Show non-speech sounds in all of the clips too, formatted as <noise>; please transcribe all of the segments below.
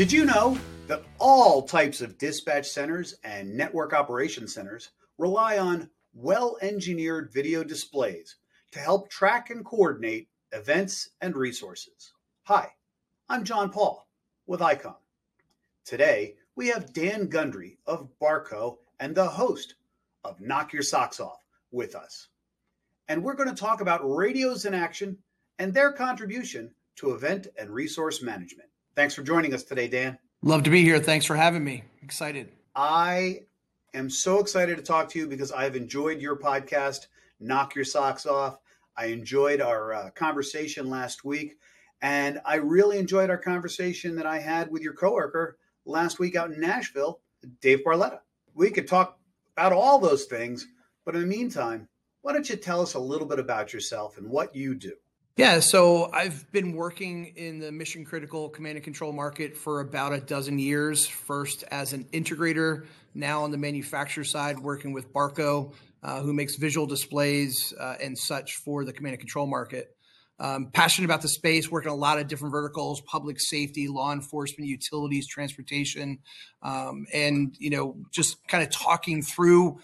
Did you know that all types of dispatch centers and network operation centers rely on well engineered video displays to help track and coordinate events and resources? Hi, I'm Jon Paul with ICOM. Today, we have Dan Gundry of Barco and the host of Knock Your Socks Off with us. And we're going to talk about radios in action and their contribution to event and resource management. Thanks for joining us today, Dan. Love to be here. Thanks for having me. Excited. I am so excited to talk to you because I've enjoyed your podcast, Knock Your Socks Off. I enjoyed our uh, conversation last week, and I really enjoyed our conversation that I had with your coworker last week out in Nashville, Dave Barletta. We could talk about all those things, but in the meantime, why don't you tell us a little bit about yourself and what you do? Yeah, so I've been working in the mission critical command and control market for about a dozen years. First as an integrator, now on the manufacturer side, working with Barco, uh, who makes visual displays uh, and such for the command and control market. Um, passionate about the space, working a lot of different verticals: public safety, law enforcement, utilities, transportation, um, and you know, just kind of talking through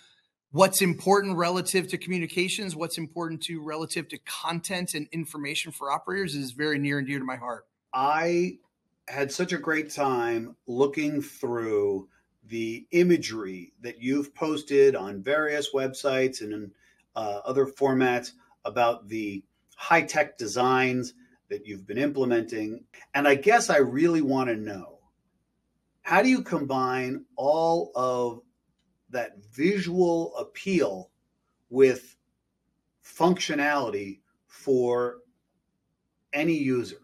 what's important relative to communications, what's important to relative to content and information for operators is very near and dear to my heart. I had such a great time looking through the imagery that you've posted on various websites and in uh, other formats about the high tech designs that you've been implementing. And I guess I really want to know how do you combine all of that visual appeal with functionality for any user?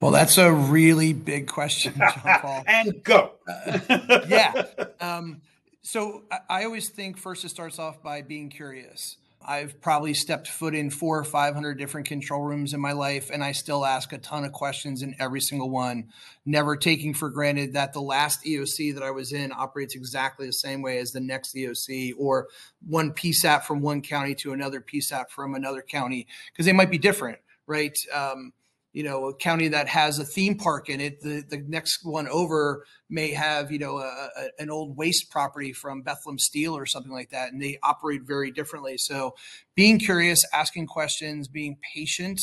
Well, that's a really big question, <laughs> Jon Paul. and go. uh, yeah. Um, so I, I always think first it starts off by being curious. I've probably stepped foot in four or 500 different control rooms in my life, and I still ask a ton of questions in every single one, never taking for granted that the last EOC that I was in operates exactly the same way as the next EOC or one PSAP from one county to another PSAP from another county, because they might be different, right? Um, you know a county that has a theme park in it the, the next one over may have you know a, a, an old waste property from bethlehem steel or something like that and they operate very differently. So being curious asking questions being patient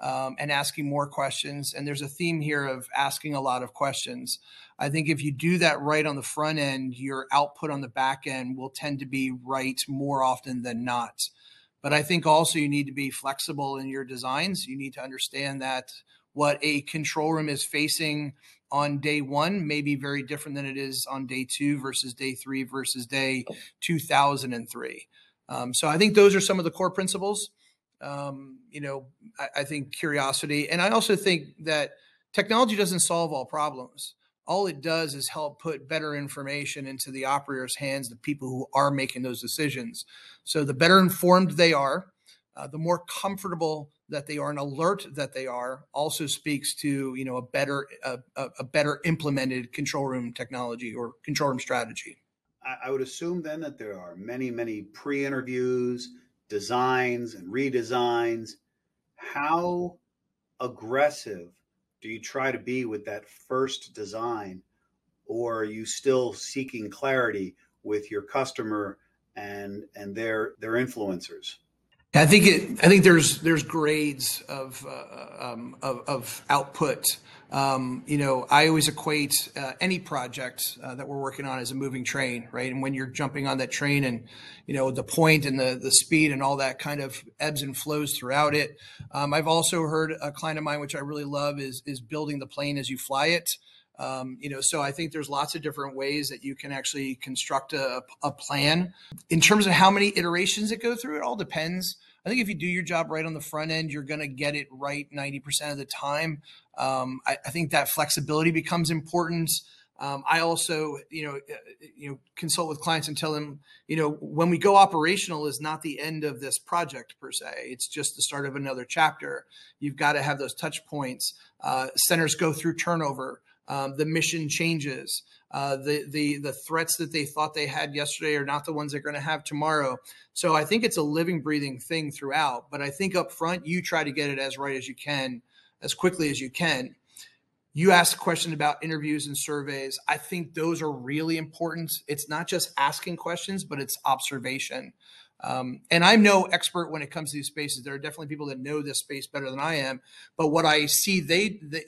um, and asking more questions and there's a theme here of asking a lot of questions. I think if you do that right on the front end your output on the back end will tend to be right more often than not but I think also you need to be flexible in your designs. You need to understand that what a control room is facing on day one may be very different than it is on day two versus day three versus day 2003. Um, so I think those are some of the core principles. Um, you know, I, I think curiosity. And I also think that technology doesn't solve all problems all it does is help put better information into the operator's hands, the people who are making those decisions. So the better informed they are, uh, the more comfortable that they are and alert that they are also speaks to you know a better a, a better implemented control room technology or control room strategy i would assume then that there are many many pre-interviews designs and redesigns how aggressive do you try to be with that first design or are you still seeking clarity with your customer and and their their influencers i think it i think there's there's grades of uh, um, of, of output um, you know, I always equate uh, any project uh, that we're working on as a moving train, right? And when you're jumping on that train and, you know, the point and the, the speed and all that kind of ebbs and flows throughout it. Um, I've also heard a client of mine, which I really love, is, is building the plane as you fly it. Um, you know, so I think there's lots of different ways that you can actually construct a, a plan. In terms of how many iterations it go through, it all depends. I think if you do your job right on the front end, you're going to get it right 90% of the time. Um, I, I, think that flexibility becomes important. Um, I also, you know, uh, you know, consult with clients and tell them, you know, when we go operational is not the end of this project per se. It's just the start of another chapter. You've got to have those touch points. Uh, centers go through turnover. Um, the mission changes. Uh, the the the threats that they thought they had yesterday are not the ones they're going to have tomorrow. So I think it's a living, breathing thing throughout. But I think up front, you try to get it as right as you can as quickly as you can. you asked a question about interviews and surveys. I think those are really important. It's not just asking questions, but it's observation. Um, and I'm no expert when it comes to these spaces. There are definitely people that know this space better than I am. But what I see they, they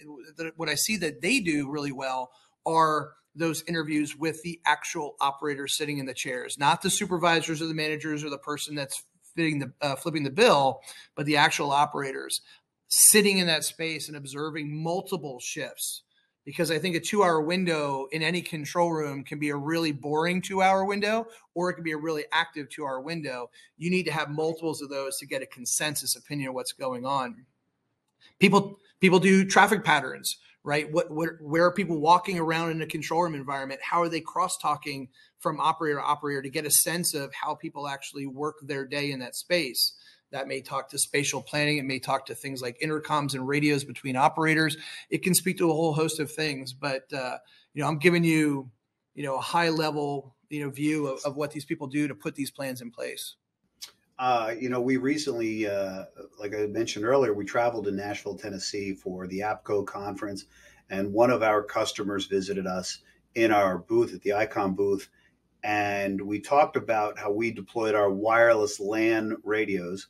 what I see that they do really well are those interviews with the actual operators sitting in the chairs, not the supervisors or the managers or the person that's fitting the uh, flipping the bill, but the actual operators sitting in that space and observing multiple shifts because I think a two hour window in any control room can be a really boring two hour window or it can be a really active two hour window. You need to have multiples of those to get a consensus opinion of what's going on. People people do traffic patterns, right? What, what where are people walking around in a control room environment? How are they cross talking from operator to operator to get a sense of how people actually work their day in that space? That may talk to spatial planning. It may talk to things like intercoms and radios between operators. It can speak to a whole host of things. But uh, you know, I'm giving you, you know, a high level, you know, view of, of what these people do to put these plans in place. Uh, you know, we recently, uh, like I mentioned earlier, we traveled to Nashville, Tennessee for the APCO conference, and one of our customers visited us in our booth at the ICOM booth, and we talked about how we deployed our wireless LAN radios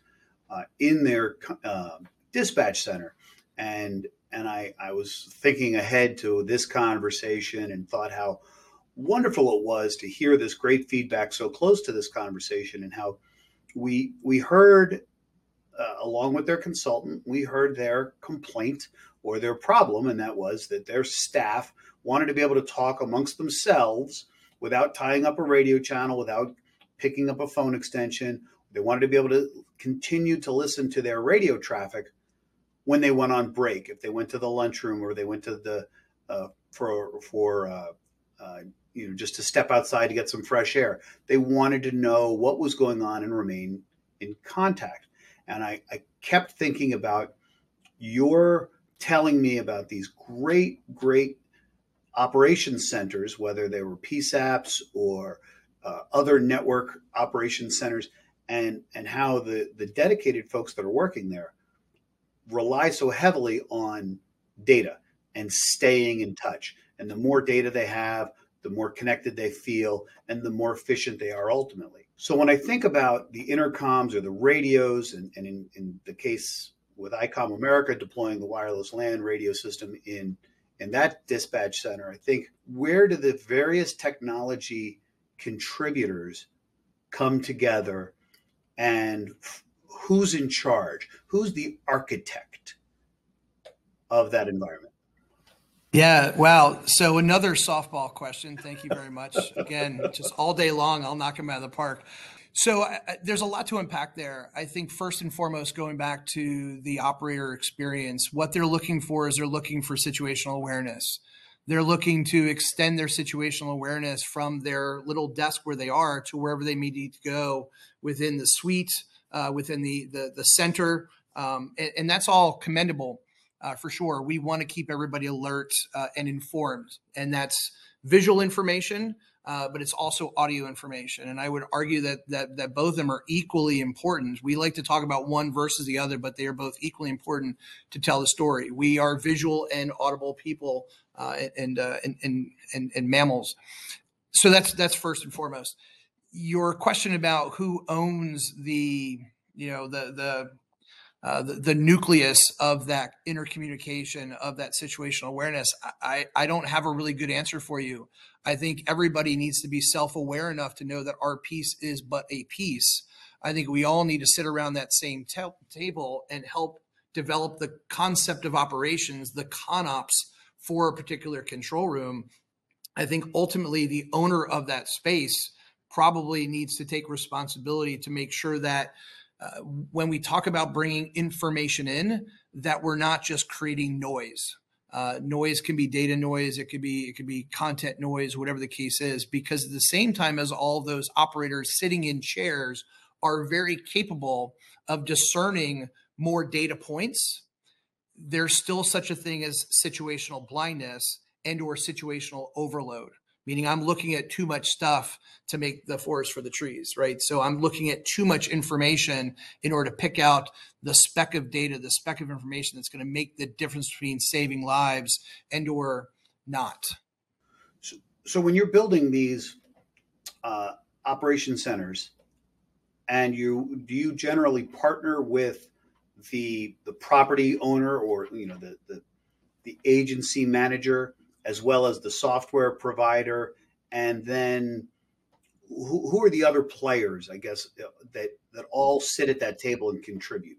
uh, in their uh, dispatch center, and and I, I was thinking ahead to this conversation and thought how wonderful it was to hear this great feedback so close to this conversation and how we we heard uh, along with their consultant we heard their complaint or their problem and that was that their staff wanted to be able to talk amongst themselves without tying up a radio channel without picking up a phone extension. They wanted to be able to continue to listen to their radio traffic when they went on break, if they went to the lunchroom or they went to the uh, for for uh, uh, you know just to step outside to get some fresh air. They wanted to know what was going on and remain in contact. And I, I kept thinking about your telling me about these great, great operations centers, whether they were PSAPs or uh, other network operation centers and and how the the dedicated folks that are working there rely so heavily on data and staying in touch. And the more data they have the more connected they feel and the more efficient they are ultimately. So when i think about the intercoms or the radios and, and in, in the case with icom america deploying the wireless LAN radio system in in that dispatch center i think where do the various technology contributors come together and who's in charge? Who's the architect of that environment? Yeah, wow. So another softball question. Thank you very much. Again, just all day long, I'll knock them out of the park. So uh, there's a lot to unpack there. I think first and foremost, going back to the operator experience, what they're looking for is they're looking for situational awareness. They're looking to extend their situational awareness from their little desk where they are to wherever they may need to go within the suite, uh, within the the, the center, um, and, and, that's all commendable uh, for sure. We want to keep everybody alert uh, and informed, and that's visual information, uh, but it's also audio information. And I would argue that that that both of them are equally important. We like to talk about one versus the other, but they are both equally important to tell the story. We are visual and audible people uh, and, uh, and, and, and, and mammals. So that's that's first and foremost. Your question about who owns the you know the the uh, the, the, nucleus of that intercommunication of that situational awareness I, I don't have a really good answer for you. I think everybody needs to be self-aware enough to know that our piece is but a piece i think we all need to sit around that same table and help develop the concept of operations the conops for a particular control room, I think ultimately the owner of that space probably needs to take responsibility to make sure that uh, when we talk about bringing information in, that we're not just creating noise. Uh, noise can be data noise, it could be it could be content noise, whatever the case is. Because at the same time as all those operators sitting in chairs are very capable of discerning more data points there's still such a thing as situational blindness and or situational overload meaning I'm looking at too much stuff to make the forest for the trees, right? So I'm looking at too much information in order to pick out the speck of data, the speck of information that's going to make the difference between saving lives and or not. So, so when you're building these uh, operation centers, and you do you generally partner with the the property owner or you know the the, the agency manager as well as the software provider, and then who, who are the other players? I guess uh, that that all sit at that table and contribute.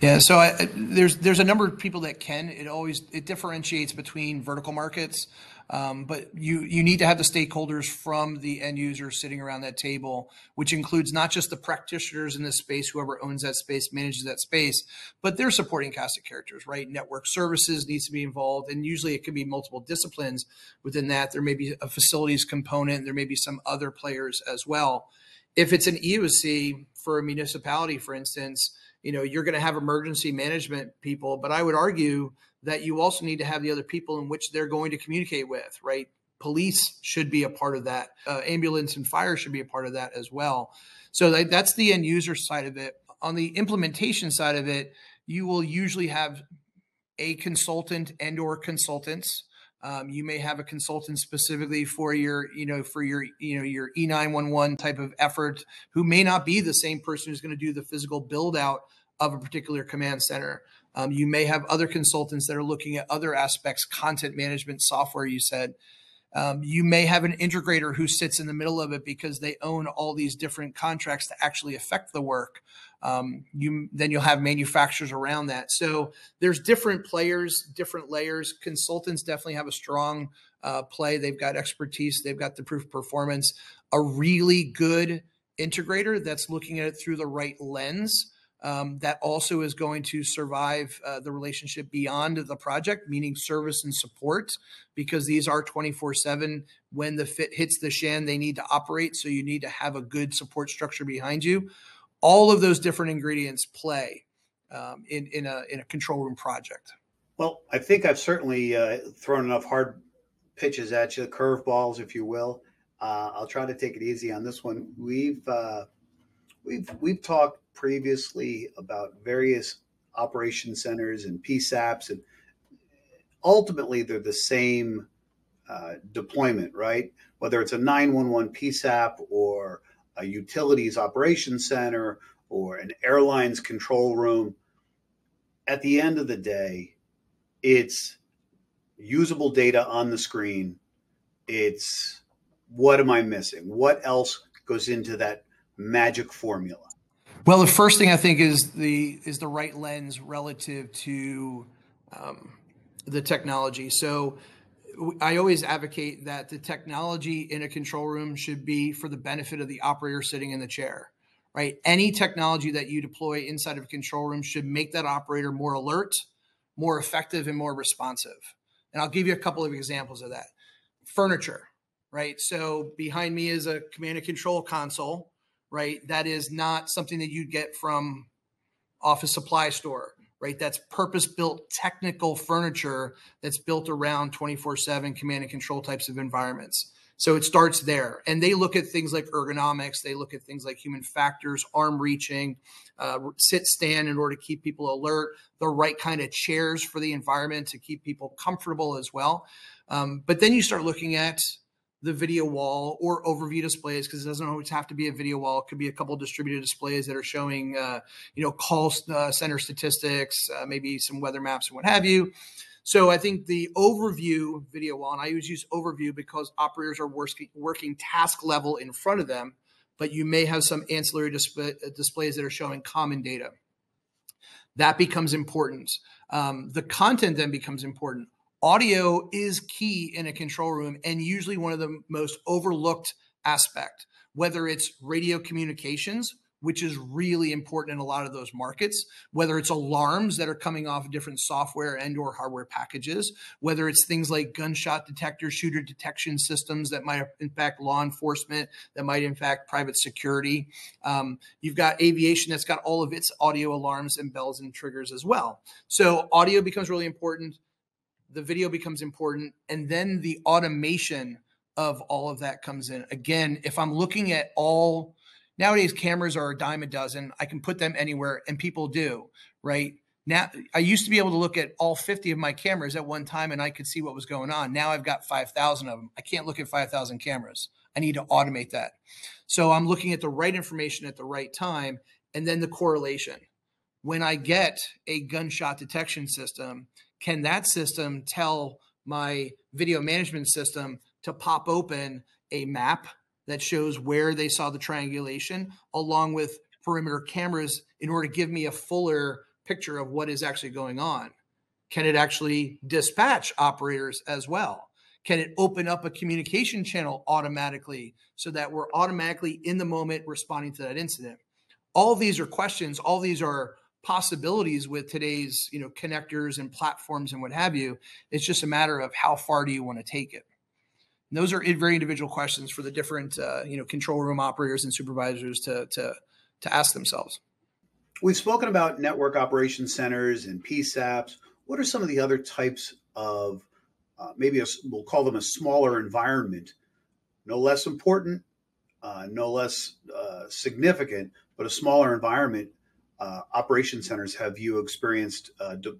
Yeah, so I, there's there's a number of people that can. It always it differentiates between vertical markets, um, but you you need to have the stakeholders from the end user sitting around that table, which includes not just the practitioners in this space, whoever owns that space, manages that space, but their supporting cast of characters, right? Network services needs to be involved, and usually it can be multiple disciplines within that. There may be a facilities component, there may be some other players as well. If it's an EOC for a municipality, for instance you know you're going to have emergency management people but i would argue that you also need to have the other people in which they're going to communicate with right? Police should be a part of that. Uh, ambulance and fire should be a part of that as well. So that, that's the end user side of it. On the implementation side of it you will usually have a consultant and or consultants um, you may have a consultant specifically for your, you know, for your, you know, your E911 type of effort, who may not be the same person who's going to do the physical build out of a particular command center. Um, you may have other consultants that are looking at other aspects, content management software. You said um, you may have an integrator who sits in the middle of it because they own all these different contracts to actually affect the work. Um, you then you'll have manufacturers around that. So there's different players, different layers. Consultants definitely have a strong uh, play. They've got expertise. They've got the proof of performance. A really good integrator that's looking at it through the right lens um, that also is going to survive uh, the relationship beyond the project, meaning service and support, because these are 24 7. When the fit hits the shan, they need to operate. So you need to have a good support structure behind you. All of those different ingredients play um, in, in, a, in a control room project. Well, I think I've certainly uh, thrown enough hard pitches at you, curveballs, if you will. Uh, I'll try to take it easy on this one. We've uh, we've we've talked previously about various operation centers and PSAPs, and ultimately they're the same uh, deployment, right? Whether it's a 911 PSAP or a utilities operation center or an airline's control room, at the end of the day, it's usable data on the screen. It's what am I missing? What else goes into that magic formula? Well, the first thing I think is the is the right lens relative to um, the technology. So I always advocate that the technology in a control room should be for the benefit of the operator sitting in the chair. Right? Any technology that you deploy inside of a control room should make that operator more alert, more effective, and more responsive. And I'll give you a couple of examples of that. Furniture, right? So behind me is a command and control console right? That is not something that you'd get from office supply store, right? That's purpose built technical furniture that's built around 24 7 command and control types of environments. So it starts there. And they look at things like ergonomics, they look at things like human factors, arm reaching, uh, sit stand in order to keep people alert, the right kind of chairs for the environment to keep people comfortable as well. Um, but then you start looking at the video wall or overview displays because it doesn't always have to be a video wall. It could be a couple distributed displays that are showing, uh, you know, call uh, center statistics, uh, maybe some weather maps and what have you. So I think the overview video wall, and I always use overview because operators are working, working task level in front of them, but you may have some ancillary display, displays that are showing common data. That becomes important. Um, the content then becomes important audio is key in a control room and usually one of the most overlooked aspect whether it's radio communications which is really important in a lot of those markets whether it's alarms that are coming off different software and or hardware packages whether it's things like gunshot detector shooter detection systems that might impact law enforcement that might impact private security. Um, you've got aviation that's got all of its audio alarms and bells and triggers as well. So audio becomes really important the video becomes important and then the automation of all of that comes in. Again, if I'm looking at all nowadays, cameras are a dime a dozen. I can put them anywhere, and people do, right? Now, I used to be able to look at all 50 of my cameras at one time and I could see what was going on. Now I've got 5,000 of them. I can't look at 5,000 cameras. I need to automate that. So I'm looking at the right information at the right time and then the correlation. When I get a gunshot detection system, can that system tell my video management system to pop open a map that shows where they saw the triangulation along with perimeter cameras in order to give me a fuller picture of what is actually going on? Can it actually dispatch operators as well? Can it open up a communication channel automatically so that we're automatically in the moment responding to that incident? All these are questions, all these are possibilities with today's, you know, connectors and platforms and what have you. It's just a matter of how far do you want to take it? And those are very individual questions for the different, uh, you know, control room operators and supervisors to to to ask themselves. We've spoken about network operation centers and PSAPs. What are some of the other types of uh, maybe a, we'll call them a smaller environment, no less important, uh, no less uh, significant, but a smaller environment operation centers have you experienced uh, de-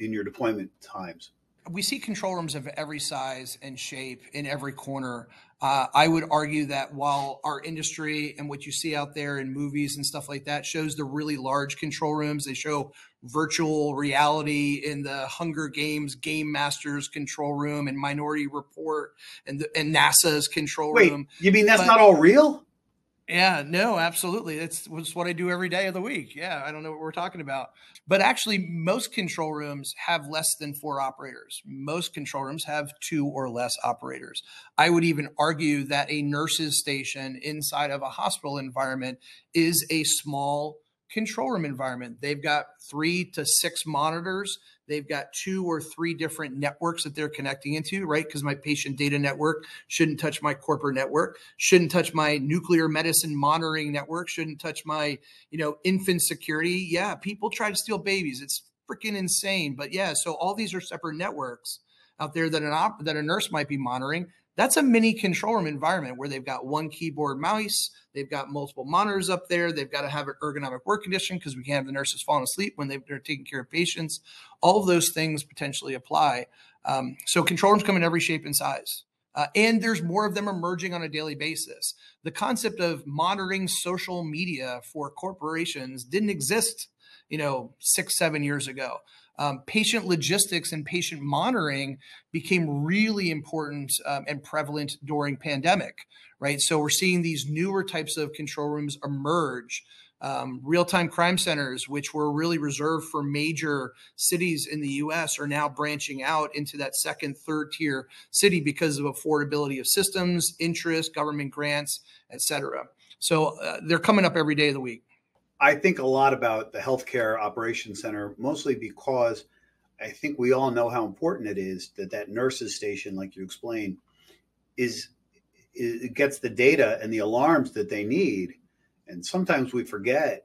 in your deployment times? we see control rooms of every size and shape in every corner. Uh, I would argue that while our industry and what you see out there in movies and stuff like that shows the really large control rooms, they show virtual reality in the Hunger Games Game Masters control room and Minority Report and the, and NASA's control Wait, room. You mean that's but, not all real? Yeah, no, absolutely. That's, that's what I do every day of the week. Yeah, I don't know what we're talking about. But actually, most control rooms have less than four operators. Most control rooms have two or less operators. I would even argue that a nurse's station inside of a hospital environment is a small control room environment. They've got three to six monitors They've got two or three different networks that they're connecting into, right? Because my patient data network shouldn't touch my corporate network, shouldn't touch my nuclear medicine monitoring network, shouldn't touch my, you know, infant security. Yeah, people try to steal babies. It's freaking insane. But yeah, so all these are separate networks out there that an op- that a nurse might be monitoring. That's a mini control room environment where they've got one keyboard mouse, they've got multiple monitors up there, they've got to have an ergonomic work condition because we can't have the nurses falling asleep when they're taking care of patients. All of those things potentially apply. Um, so control rooms come in every shape and size. Uh, and there's more of them emerging on a daily basis. The concept of monitoring social media for corporations didn't exist, you know, six, seven years ago um, patient logistics and patient monitoring became really important um, and prevalent during pandemic right? So we're seeing these newer types of control rooms emerge um, real-time crime centers which were really reserved for major cities in the us are now branching out into that second third tier city because of affordability of systems interest government grants etc so uh, they're coming up every day of the week I think a lot about the healthcare operations center, mostly because I think we all know how important it is that that nurses station, like you explained, is it gets the data and the alarms that they need. And sometimes we forget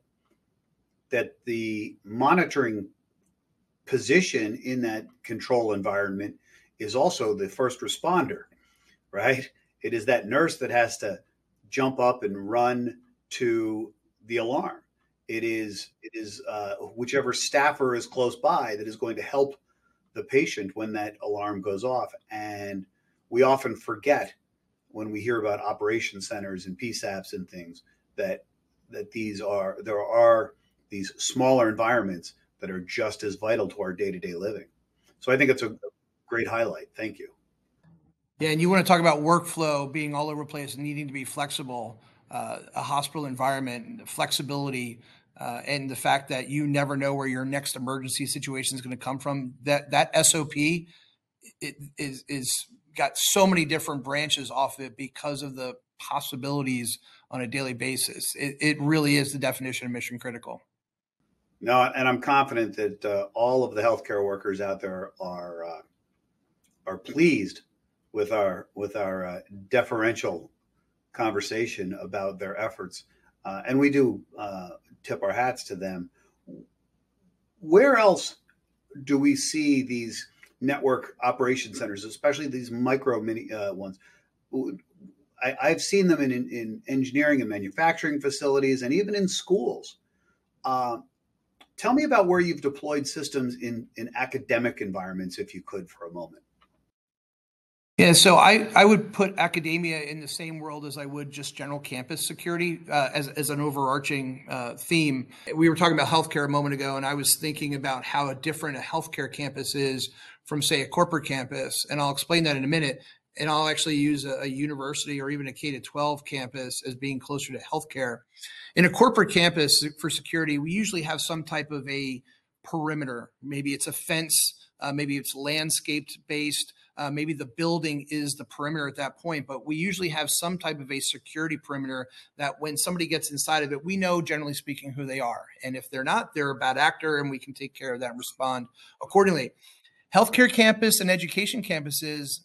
that the monitoring position in that control environment is also the first responder, right? It is that nurse that has to jump up and run to the alarm it is it is uh, whichever staffer is close by that is going to help the patient when that alarm goes off. And we often forget when we hear about operation centers and PSAPs and things that that these are there are these smaller environments that are just as vital to our day to day living. So I think it's a great highlight. Thank you. Yeah, and you want to talk about workflow being all over the place and needing to be flexible. Uh, a hospital environment, flexibility, uh, and the fact that you never know where your next emergency situation is going to come from. That that SOP it is is got so many different branches off it because of the possibilities on a daily basis. It, it really is the definition of mission critical. No, and I'm confident that uh, all of the healthcare workers out there are uh, are pleased with our with our uh, deferential conversation about their efforts, uh, and we do uh, tip our hats to them. Where else do we see these network operation centers, especially these micro mini uh, ones, I, have seen them in, in, in, engineering and manufacturing facilities and even in schools. Uh, tell me about where you've deployed systems in, in academic environments, if you could, for a moment. Yeah, so I, I would put academia in the same world as I would just general campus security uh, as, as an overarching uh, theme. We were talking about healthcare a moment ago, and I was thinking about how different a healthcare campus is from, say, a corporate campus. And I'll explain that in a minute and I'll actually use a, a, university or even a K to 12 campus as being closer to healthcare. In a corporate campus for security, we usually have some type of a perimeter. Maybe it's a fence, uh, maybe it's landscaped based. Uh, maybe the building is the perimeter at that point, but we usually have some type of a security perimeter that when somebody gets inside of it, we know generally speaking who they are. And if they're not, they're a bad actor and we can take care of that and respond accordingly. Healthcare campus and education campuses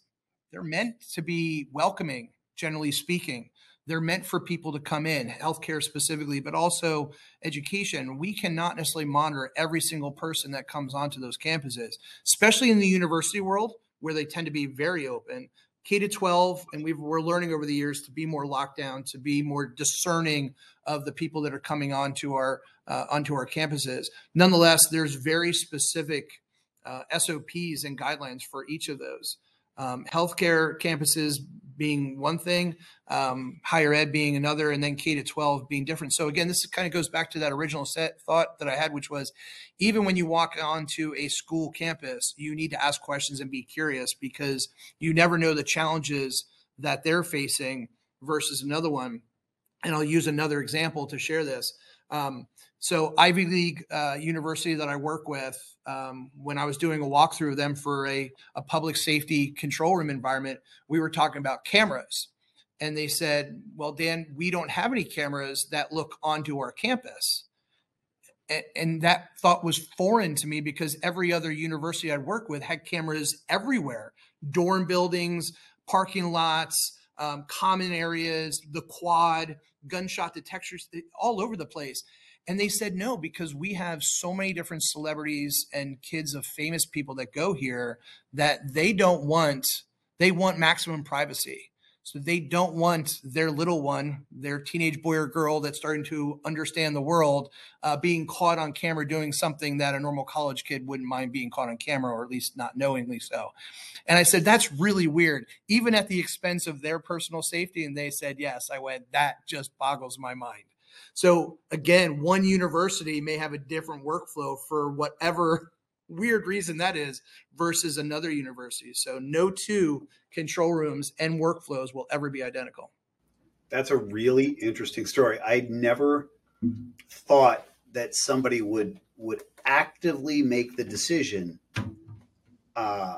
they're meant to be welcoming, generally speaking. They're meant for people to come in, healthcare specifically, but also education. We cannot necessarily monitor every single person that comes onto those campuses, especially in the university world where they tend to be very open. K to 12, and we are learning over the years to be more locked down, to be more discerning of the people that are coming onto our uh, onto our campuses. Nonetheless, there's very specific uh, SOPs and guidelines for each of those um, healthcare campuses being one thing, um, higher ed being another, and then K to 12 being different. So again, this kind of goes back to that original set thought that I had, which was even when you walk onto a school campus, you need to ask questions and be curious because you never know the challenges that they're facing versus another one. And I'll use another example to share this. Um, so Ivy League uh, university that I work with, um, when I was doing a walkthrough of them for a, a public safety control room environment, we were talking about cameras. And they said, well, Dan, we don't have any cameras that look onto our campus. And, and that thought was foreign to me because every other university I'd worked with had cameras everywhere dorm buildings, parking lots, um, common areas, the quad, gunshot detectors, all over the place. And they said no, because we have so many different celebrities and kids of famous people that go here that they don't want, they want maximum privacy. So they don't want their little one, their teenage boy or girl that's starting to understand the world, uh, being caught on camera doing something that a normal college kid wouldn't mind being caught on camera, or at least not knowingly so. And I said, that's really weird, even at the expense of their personal safety. And they said, yes. I went, that just boggles my mind. So again, one university may have a different workflow for whatever weird reason that is versus another university. So no two control rooms and workflows will ever be identical. That's a really interesting story. I never thought that somebody would would actively make the decision, uh,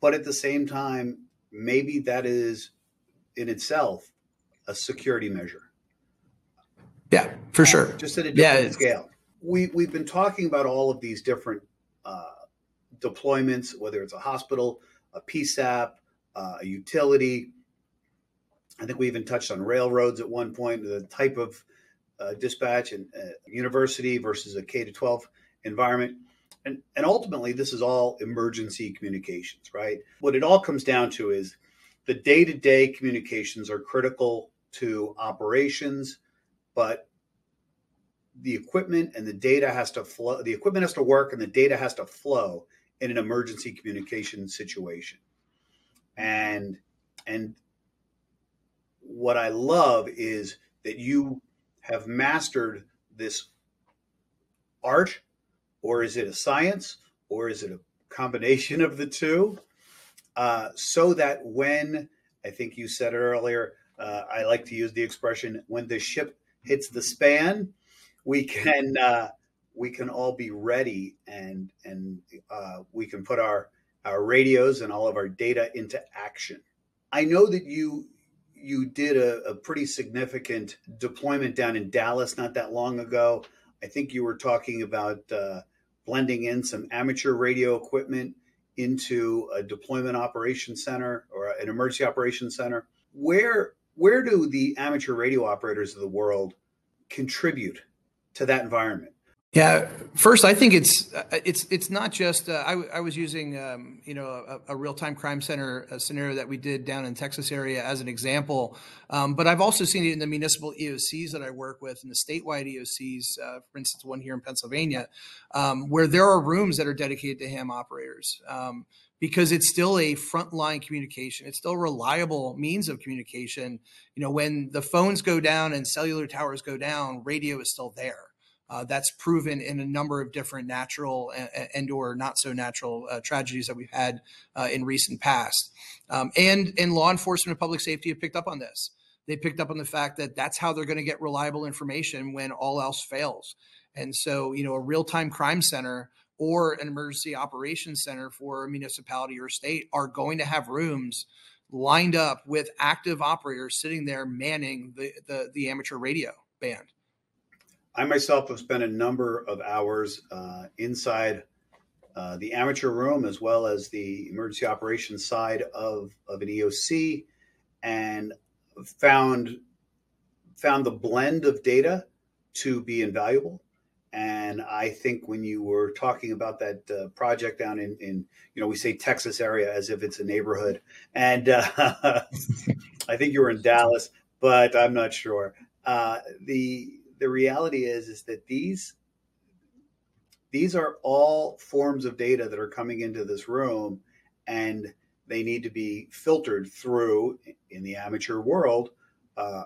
but at the same time, maybe that is in itself a security measure. Yeah, for sure. Just at a different yeah, scale. We we've been talking about all of these different uh, deployments, whether it's a hospital, a PSAP, uh, a utility. I think we even touched on railroads at one point, the type of uh, dispatch and uh, university versus a K to 12 environment. And, and ultimately, this is all emergency communications, right? What it all comes down to is the day to day communications are critical to operations but the equipment and the data has to flow the equipment has to work and the data has to flow in an emergency communication situation. And and what i love is that you have mastered this art or is it a science or is it a combination of the two? Uh, so that when i think you said it earlier uh, i like to use the expression when the ship hits the span, we can uh, we can all be ready and and uh, we can put our our radios and all of our data into action. I know that you you did a, a pretty significant deployment down in Dallas not that long ago. I think you were talking about uh, blending in some amateur radio equipment into a deployment operation center or an emergency operations center. Where where do the amateur radio operators of the world contribute to that environment? Yeah, first, I think it's uh, it's it's not just. Uh, I, I was using um, you know a, a real time crime center scenario that we did down in Texas area as an example, um, but I've also seen it in the municipal EOCs that I work with, and the statewide EOCs, uh, for instance, one here in Pennsylvania, um, where there are rooms that are dedicated to ham operators um, because it's still a frontline communication. It's still a reliable means of communication. You know, when the phones go down and cellular towers go down, radio is still there. Uh, that's proven in a number of different natural and, and or not so natural uh, tragedies that we've had uh, in recent past. Um, and and law enforcement and public safety have picked up on this. They picked up on the fact that that's how they're going to get reliable information when all else fails. And so, you know, a real time crime center or an emergency operations center for a municipality or state are going to have rooms lined up with active operators sitting there manning the, the, the amateur radio band. I myself have spent a number of hours uh, inside uh, the amateur room as well as the emergency operations side of, of an EOC and found found the blend of data to be invaluable. And I think when you were talking about that uh, project down in, in, you know, we say Texas area as if it's a neighborhood. And uh, <laughs> I think you were in Dallas, but I'm not sure. Uh, the the reality is is that these these are all forms of data that are coming into this room and they need to be filtered through in the amateur world uh,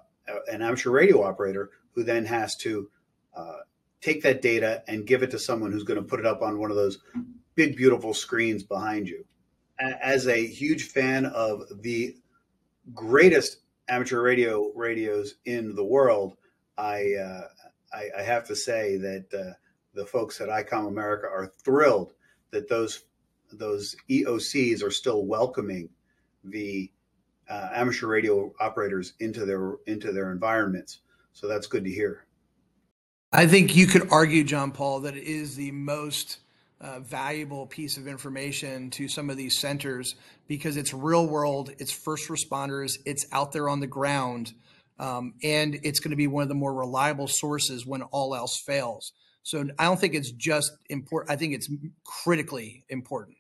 an amateur radio operator who then has to uh, take that data and give it to someone who's going to put it up on one of those big beautiful screens behind you as a huge fan of the greatest amateur radio radios in the world I, uh, I, I, have to say that uh, the folks at ICOM America are thrilled that those those EOCs are still welcoming the uh, amateur radio operators into their into their environments. So that's good to hear. I think you could argue, Jon Paul, that it is the most uh, valuable piece of information to some of these centers because it's real world, it's first responders, it's out there on the ground. Um, and it's going to be one of the more reliable sources when all else fails. So I don't think it's just important. I think it's critically important.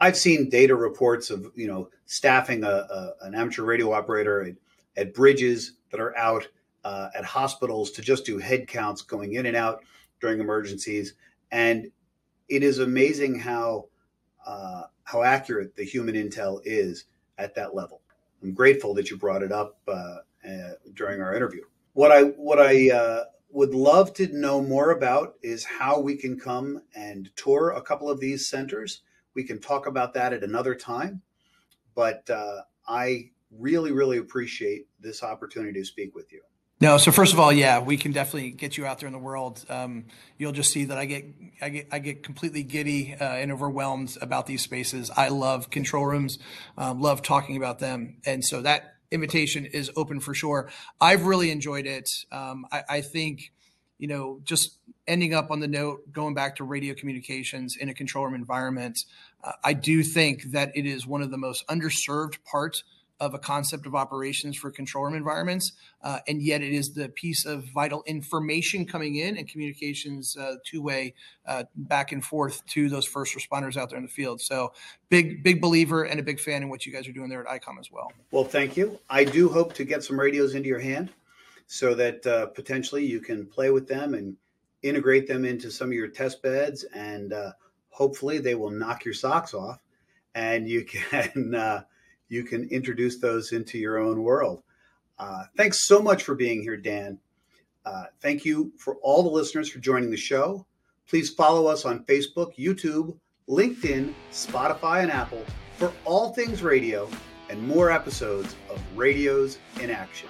I've seen data reports of you know staffing a, a an amateur radio operator at, at, bridges that are out uh, at hospitals to just do head counts going in and out during emergencies, and it is amazing how uh, how accurate the human intel is at that level. I'm grateful that you brought it up uh, uh, during our interview. What I what I uh, would love to know more about is how we can come and tour a couple of these centers. We can talk about that at another time, but uh, I really really appreciate this opportunity to speak with you. No, so first of all, yeah, we can definitely get you out there in the world. Um, you'll just see that I get I get I get completely giddy uh, and overwhelmed about these spaces. I love control rooms, um, love talking about them, and so that invitation is open for sure. I've really enjoyed it. Um, I, I, think, you know, just ending up on the note, going back to radio communications in a control room environment, uh, I do think that it is one of the most underserved parts of a concept of operations for control room environments, uh, and yet it is the piece of vital information coming in and communications uh, two way uh, back and forth to those first responders out there in the field. So, big big believer and a big fan in what you guys are doing there at ICOM as well. Well, thank you. I do hope to get some radios into your hand so that uh, potentially you can play with them and integrate them into some of your test beds, and uh, hopefully they will knock your socks off, and you <laughs> can uh, you can introduce those into your own world. Uh, thanks so much for being here, Dan. Uh, thank you for all the listeners for joining the show. Please follow us on Facebook, YouTube, LinkedIn, Spotify, and Apple for all things radio and more episodes of Radios in Action.